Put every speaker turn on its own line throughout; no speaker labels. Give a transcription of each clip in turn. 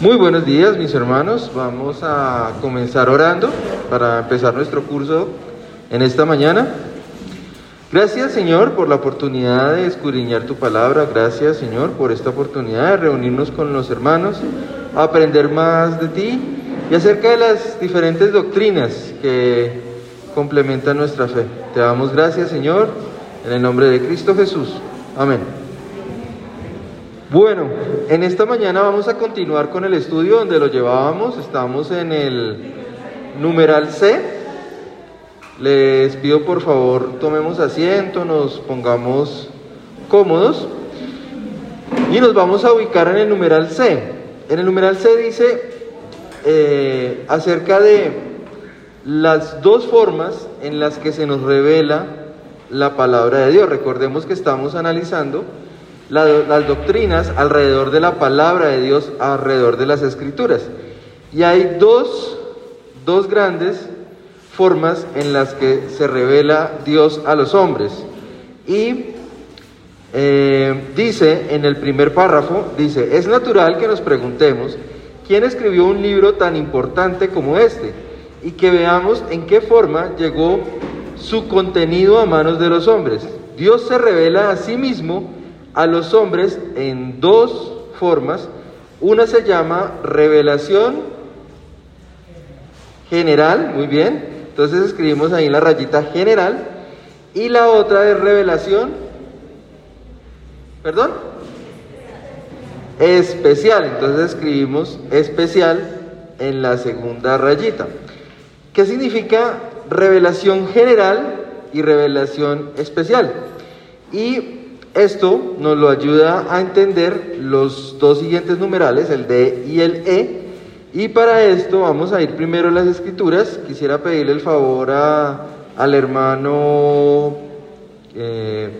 Muy buenos días mis hermanos, vamos a comenzar orando para empezar nuestro curso en esta mañana. Gracias Señor por la oportunidad de escudriñar tu palabra, gracias Señor por esta oportunidad de reunirnos con los hermanos, aprender más de ti y acerca de las diferentes doctrinas que complementan nuestra fe. Te damos gracias Señor, en el nombre de Cristo Jesús. Amén. Bueno, en esta mañana vamos a continuar con el estudio donde lo llevábamos. Estamos en el numeral C. Les pido por favor tomemos asiento, nos pongamos cómodos y nos vamos a ubicar en el numeral C. En el numeral C dice eh, acerca de las dos formas en las que se nos revela la palabra de Dios. Recordemos que estamos analizando las doctrinas alrededor de la palabra de Dios, alrededor de las escrituras. Y hay dos, dos grandes formas en las que se revela Dios a los hombres. Y eh, dice en el primer párrafo, dice, es natural que nos preguntemos, ¿quién escribió un libro tan importante como este? Y que veamos en qué forma llegó su contenido a manos de los hombres. Dios se revela a sí mismo a los hombres en dos formas. Una se llama revelación general, muy bien, entonces escribimos ahí la rayita general. Y la otra es revelación. ¿Perdón? Especial. Entonces escribimos especial en la segunda rayita. ¿Qué significa revelación general y revelación especial? Y esto nos lo ayuda a entender los dos siguientes numerales, el D y el E, y para esto vamos a ir primero a las escrituras. Quisiera pedirle el favor al hermano eh,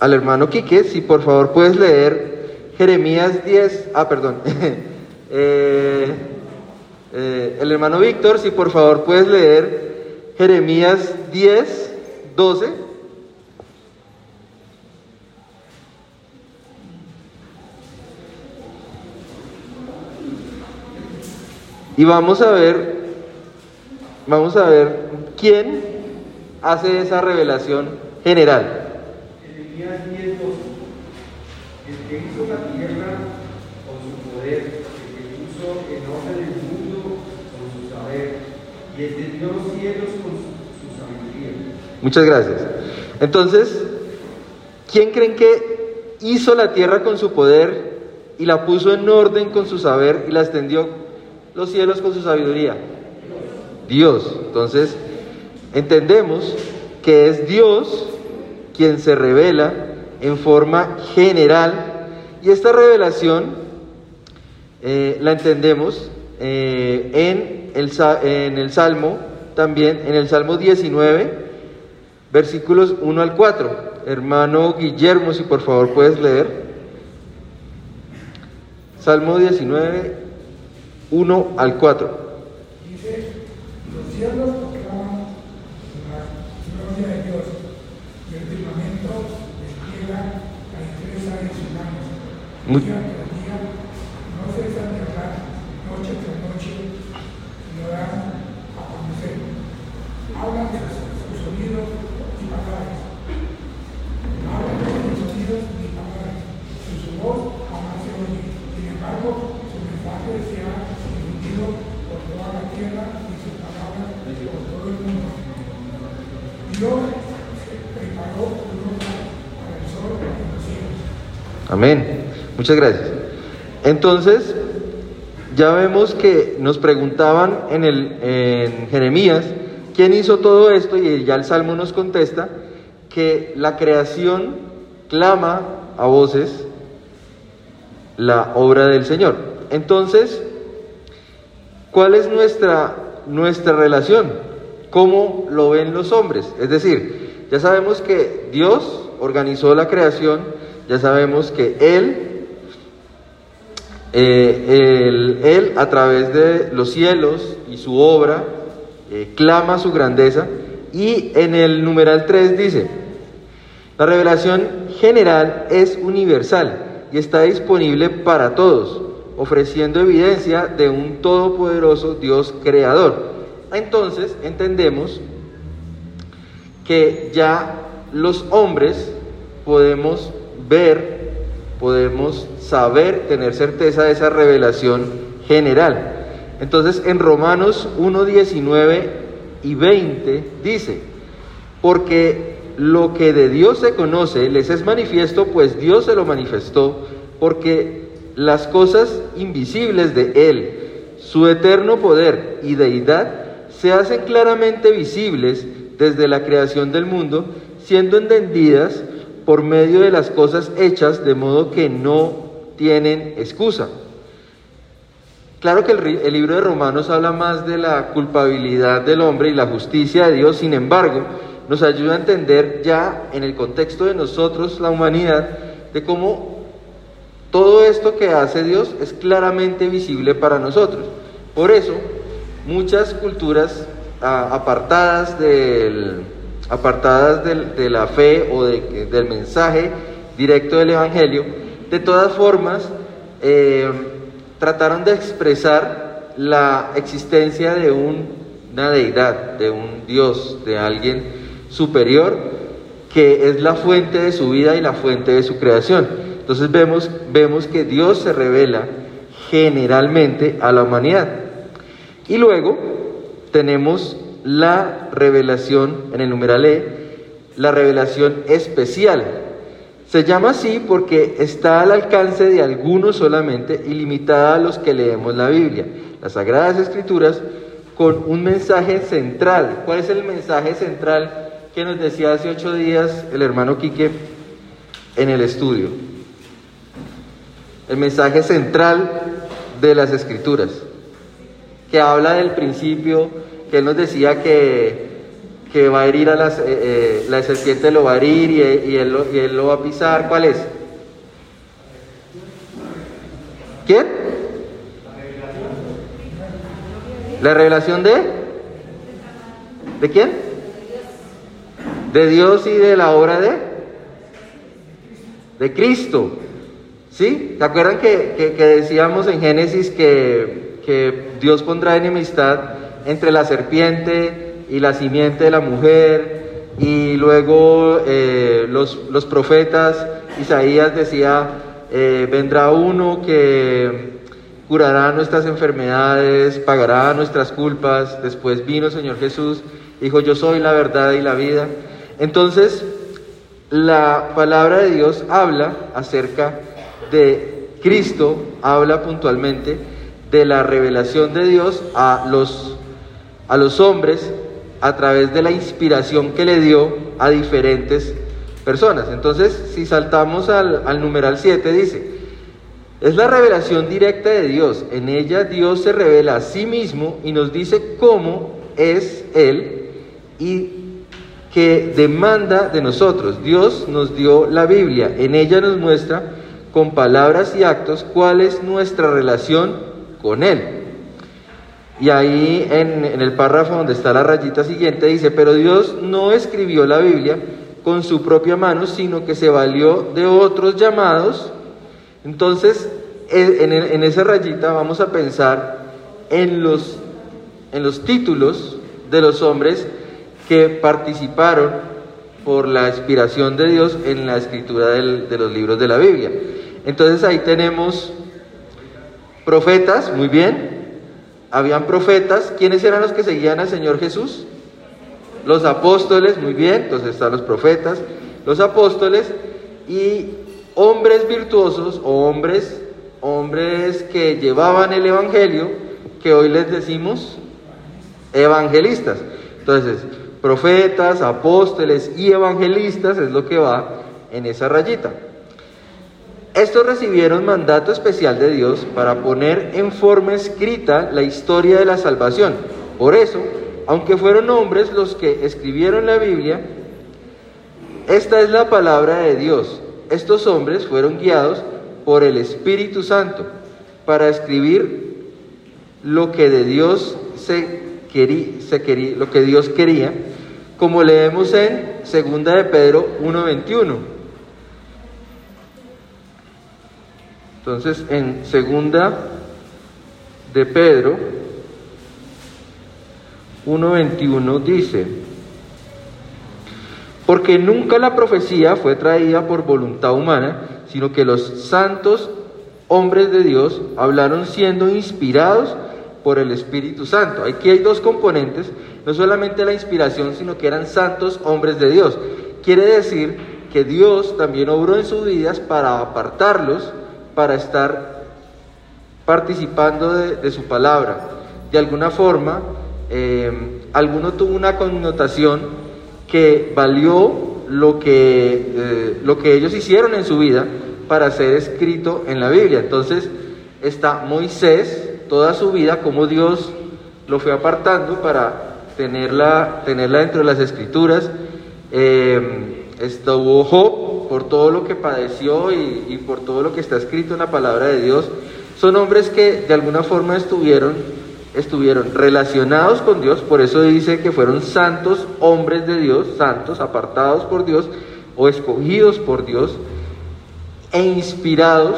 al hermano Quique, si por favor puedes leer Jeremías 10, ah, perdón, eh, eh, el hermano Víctor, si por favor puedes leer Jeremías 10, 12. Y vamos a ver, vamos a ver quién hace esa revelación general.
Jeremías 10, El que hizo la tierra con su poder, el que puso en orden el mundo con su saber, y extendió los cielos con su, su sabiduría.
Muchas gracias. Entonces, ¿quién creen que hizo la tierra con su poder y la puso en orden con su saber y la extendió los cielos con su sabiduría? Dios. Entonces, entendemos que es Dios quien se revela en forma general y esta revelación eh, la entendemos eh, en, el, en el Salmo, también en el Salmo 19, versículos 1 al 4. Hermano Guillermo, si por favor puedes leer. Salmo 19, 1 al 4.
Dice, los cielos proclaman la gloria de Dios y el firmamento despliega la empresa de sus manos.
Muy...
Día tras día no cesan de hablar, noche tras noche lo dan a conocer. Hablan de sus sonidos y palabras. Hablan de sus sonidos y palabras. Su voz jamás se oye. Sin embargo, su mensaje se ha por toda la tierra y sus palabras por todo el mundo. Dios preparó un lugar para el sol en los cielos.
Amén. Muchas gracias. Entonces, ya vemos que nos preguntaban en, el, en Jeremías quién hizo todo esto y ya el Salmo nos contesta que la creación clama a voces la obra del Señor. Entonces, ¿Cuál es nuestra, nuestra relación? ¿Cómo lo ven los hombres? Es decir, ya sabemos que Dios organizó la creación, ya sabemos que Él, eh, él, a través de los cielos y su obra, eh, clama su grandeza. Y en el numeral 3 dice, la revelación general es universal y está disponible para todos ofreciendo evidencia de un todopoderoso Dios creador. Entonces entendemos que ya los hombres podemos ver, podemos saber, tener certeza de esa revelación general. Entonces en Romanos 1, 19 y 20 dice, porque lo que de Dios se conoce les es manifiesto, pues Dios se lo manifestó, porque las cosas invisibles de Él, su eterno poder y deidad, se hacen claramente visibles desde la creación del mundo, siendo entendidas por medio de las cosas hechas, de modo que no tienen excusa. Claro que el, libro de Romanos habla más de la culpabilidad del hombre y la justicia de Dios, sin embargo, nos ayuda a entender ya en el contexto de nosotros, la humanidad, de cómo todo esto que hace Dios es claramente visible para nosotros. Por eso, muchas culturas apartadas, del, apartadas de la fe o del mensaje directo del Evangelio, de todas formas, eh, trataron de expresar la existencia de una deidad, de un Dios, de alguien superior, que es la fuente de su vida y la fuente de su creación. Entonces vemos, vemos que Dios se revela generalmente a la humanidad. Y luego tenemos la revelación en el numeral E, la revelación especial. Se llama así porque está al alcance de algunos solamente y limitada a los que leemos la Biblia, las Sagradas Escrituras, con un mensaje central. ¿Cuál es el mensaje central que nos decía hace ocho días el hermano Quique en el estudio? El mensaje central de las Escrituras que habla del principio, que él nos decía que, que va a herir a las, eh, eh, la serpiente lo va a herir y, él lo, y él lo va a pisar. ¿Cuál es? ¿Quién? La revelación de ¿De quién? De Dios y de la obra de de Cristo. ¿Sí? ¿Se acuerdan que, que decíamos en Génesis que que Dios pondrá enemistad entre la serpiente y la simiente de la mujer, y luego eh, los, los, profetas, Isaías decía, eh, vendrá uno que curará nuestras enfermedades, pagará nuestras culpas, después vino Señor Jesús, dijo, yo soy la verdad y la vida. Entonces, la palabra de Dios habla acerca de Cristo, habla puntualmente de la revelación de Dios a los, a los hombres a través de la inspiración que le dio a diferentes personas. Entonces, si saltamos al, al numeral 7, dice, es la revelación directa de Dios. En ella Dios se revela a sí mismo y nos dice cómo es Él y que demanda de nosotros. Dios nos dio la Biblia. En ella nos muestra con palabras y actos cuál es nuestra relación con Él. Y ahí en, el párrafo donde está la rayita siguiente dice, pero Dios no escribió la Biblia con su propia mano, sino que se valió de otros llamados. Entonces, e, en, esa rayita vamos a pensar en los, en los títulos de los hombres que participaron por la inspiración de Dios en la escritura de los libros de la Biblia. Entonces ahí tenemos Profetas, muy bien. Habían profetas. ¿Quiénes eran los que seguían al Señor Jesús? Los apóstoles, muy bien. Entonces están los profetas, los apóstoles y hombres virtuosos o hombres, hombres que llevaban el evangelio, que hoy les decimos evangelistas. Entonces, profetas, apóstoles y evangelistas es lo que va en esa rayita. Estos recibieron mandato especial de Dios para poner en forma escrita la historia de la salvación. Por eso, aunque fueron hombres los que escribieron la Biblia, esta es la palabra de Dios. Estos hombres fueron guiados por el Espíritu Santo para escribir lo que de Dios se quería, se lo que Dios quería, como leemos en 2 de Pedro 1:21. Entonces, en segunda de Pedro 1.21 dice, porque nunca la profecía fue traída por voluntad humana, sino que los santos hombres de Dios hablaron siendo inspirados por el Espíritu Santo. Aquí hay dos componentes, no solamente la inspiración, sino que eran santos hombres de Dios. Quiere decir que Dios también obró en sus vidas para apartarlos, para estar participando de, su palabra. De alguna forma, eh, alguno tuvo una connotación que valió lo que, eh, lo que ellos hicieron en su vida para ser escrito en la Biblia. Entonces está Moisés, toda su vida, como Dios lo fue apartando para tenerla, tenerla dentro de las escrituras. Eh, estuvo Job por todo lo que padeció y, por todo lo que está escrito en la palabra de Dios. Son hombres que de alguna forma estuvieron, estuvieron relacionados con Dios, por eso dice que fueron santos hombres de Dios, santos, apartados por Dios o escogidos por Dios e inspirados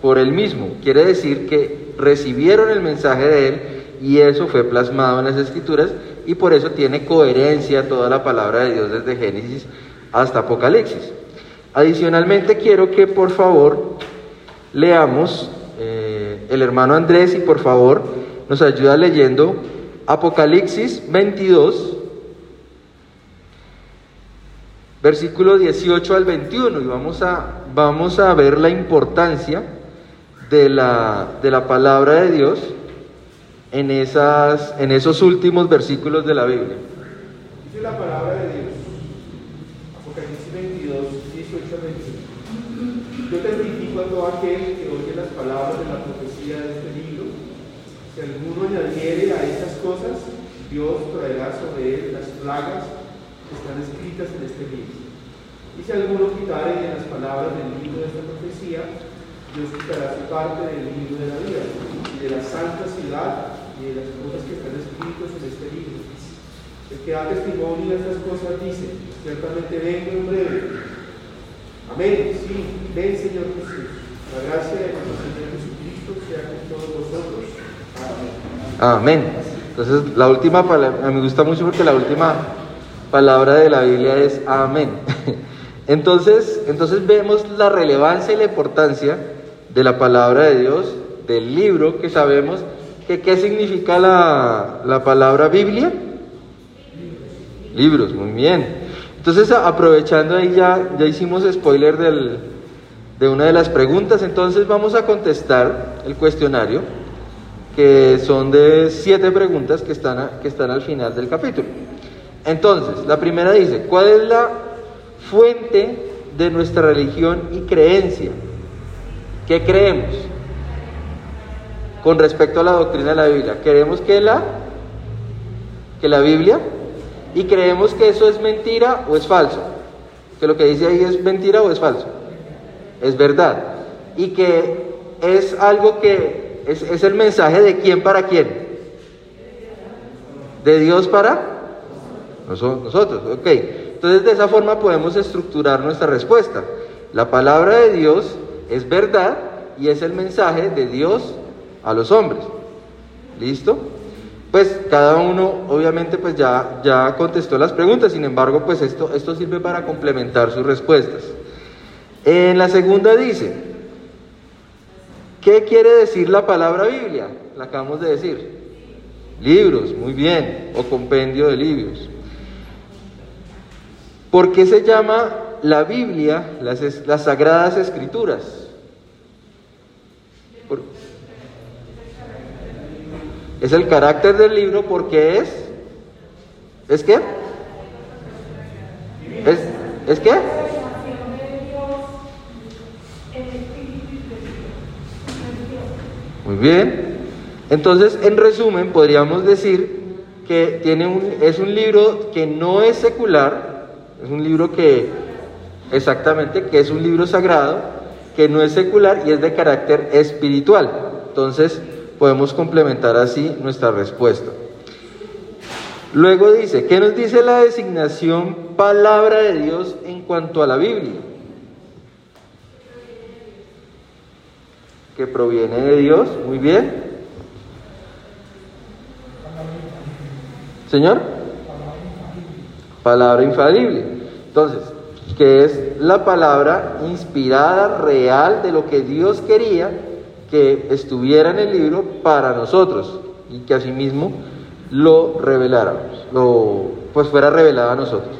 por él mismo. Quiere decir que recibieron el mensaje de él y eso fue plasmado en las escrituras y por eso tiene coherencia toda la palabra de Dios desde Génesis hasta Apocalipsis. Adicionalmente quiero que por favor leamos eh, el hermano Andrés y por favor nos ayuda leyendo Apocalipsis 22 versículo 18 al 21, y vamos a, vamos a ver la importancia de la, de la palabra de Dios en, esas, en esos últimos versículos de la Biblia.
Dice la palabra de Dios, Apocalipsis 22, 18 al 21. Yo testifico a aquel que oye las palabras de la profecía de este libro. Si alguno añadiere a estas cosas, Dios traerá sobre él las plagas están escritas en este libro. Y si alguno quitare de las palabras del libro de esta profecía, Dios quitará su parte del libro de la vida y de la santa ciudad y de las cosas que están escritas en este libro. El que da testimonio de estas cosas dice, ciertamente vengo en breve. Amén. Sí, ven Señor Jesús. La gracia de Jesucristo sea con todos vosotros. Amén.
Amén. Entonces, la última palabra, me gusta mucho porque la última palabra de la Biblia es amén. Entonces, entonces vemos la relevancia y la importancia de la palabra de Dios, del libro que sabemos que qué significa la, la palabra Biblia. Libros, muy bien. Entonces, aprovechando ahí ya, ya hicimos spoiler del, de una de las preguntas, entonces vamos a contestar el cuestionario, que son de siete preguntas que están, que están al final del capítulo. Entonces, la primera dice, ¿cuál es la fuente de nuestra religión y creencia? ¿Qué creemos con respecto a la doctrina de la Biblia? ¿Creemos que la, que la Biblia? ¿Y creemos que eso es mentira o es falso? ¿Que lo que dice ahí es mentira o es falso? Es verdad. Y que es algo que es, es el mensaje de quién para quién. De Dios para nosotros, ok. Entonces de esa forma podemos estructurar nuestra respuesta. La palabra de Dios es verdad y es el mensaje de Dios a los hombres. ¿Listo? Pues cada uno obviamente pues ya, ya contestó las preguntas, sin embargo pues esto, esto sirve para complementar sus respuestas. En la segunda dice, ¿qué quiere decir la palabra Biblia? La acabamos de decir. Libros, muy bien, o compendio de libros. ¿Por qué se llama la Biblia las, las Sagradas Escrituras? Es el carácter del libro porque es... ¿Es qué? ¿Es, ¿Es qué? Muy bien. Entonces, en resumen, podríamos decir que tiene un, es un libro que no es secular, es un libro que, exactamente, que es un libro sagrado, que no es secular y es de carácter espiritual. Entonces, podemos complementar así nuestra respuesta. Luego dice, ¿qué nos dice la designación palabra de Dios en cuanto a la Biblia? Que proviene de Dios. Muy bien. Señor. Palabra infalible. Entonces, que es la palabra inspirada real de lo que Dios quería que estuviera en el libro para nosotros y que asimismo lo reveláramos, lo pues fuera revelado a nosotros.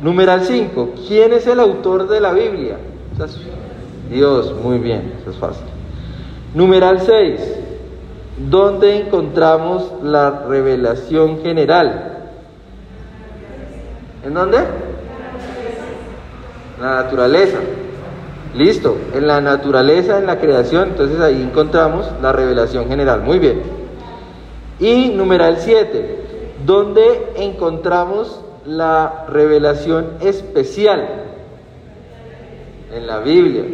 Numeral 5. ¿Quién es el autor de la Biblia? Dios, muy bien, eso es fácil. Numeral 6. ¿Dónde encontramos la revelación general? ¿En dónde? La naturaleza. Listo, en la naturaleza, en la creación, entonces ahí encontramos la revelación general. Muy bien. Y numeral 7, ¿dónde encontramos la revelación especial? En la Biblia.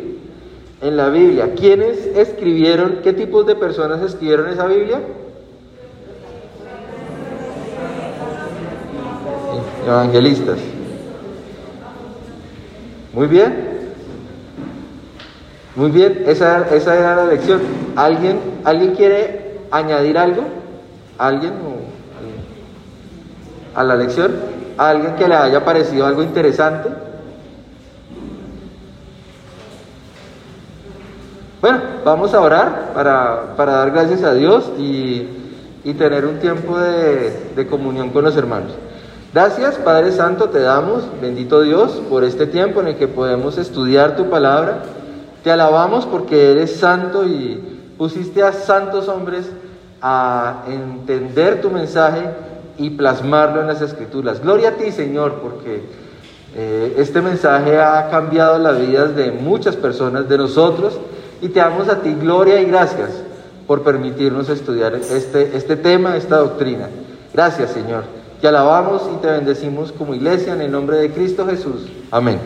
En la Biblia. ¿Quiénes escribieron, qué tipos de personas escribieron esa Biblia? Evangelistas. Muy bien. Muy bien, esa, esa era la lección. ¿Alguien, ¿Alguien quiere añadir algo? ¿Alguien? ¿A la lección? ¿A alguien que le haya parecido algo interesante? Bueno, vamos a orar para, para dar gracias a Dios y, y tener un tiempo de, de comunión con los hermanos. Gracias, Padre Santo, te damos, bendito Dios, por este tiempo en el que podemos estudiar tu palabra. Te alabamos porque eres santo y pusiste a santos hombres a entender tu mensaje y plasmarlo en las escrituras. Gloria a ti, Señor, porque eh, este mensaje ha cambiado las vidas de muchas personas, de nosotros, y te damos a ti gloria y gracias por permitirnos estudiar este, este tema, esta doctrina. Gracias, Señor. Te alabamos y te bendecimos como iglesia en el nombre de Cristo Jesús. Amén.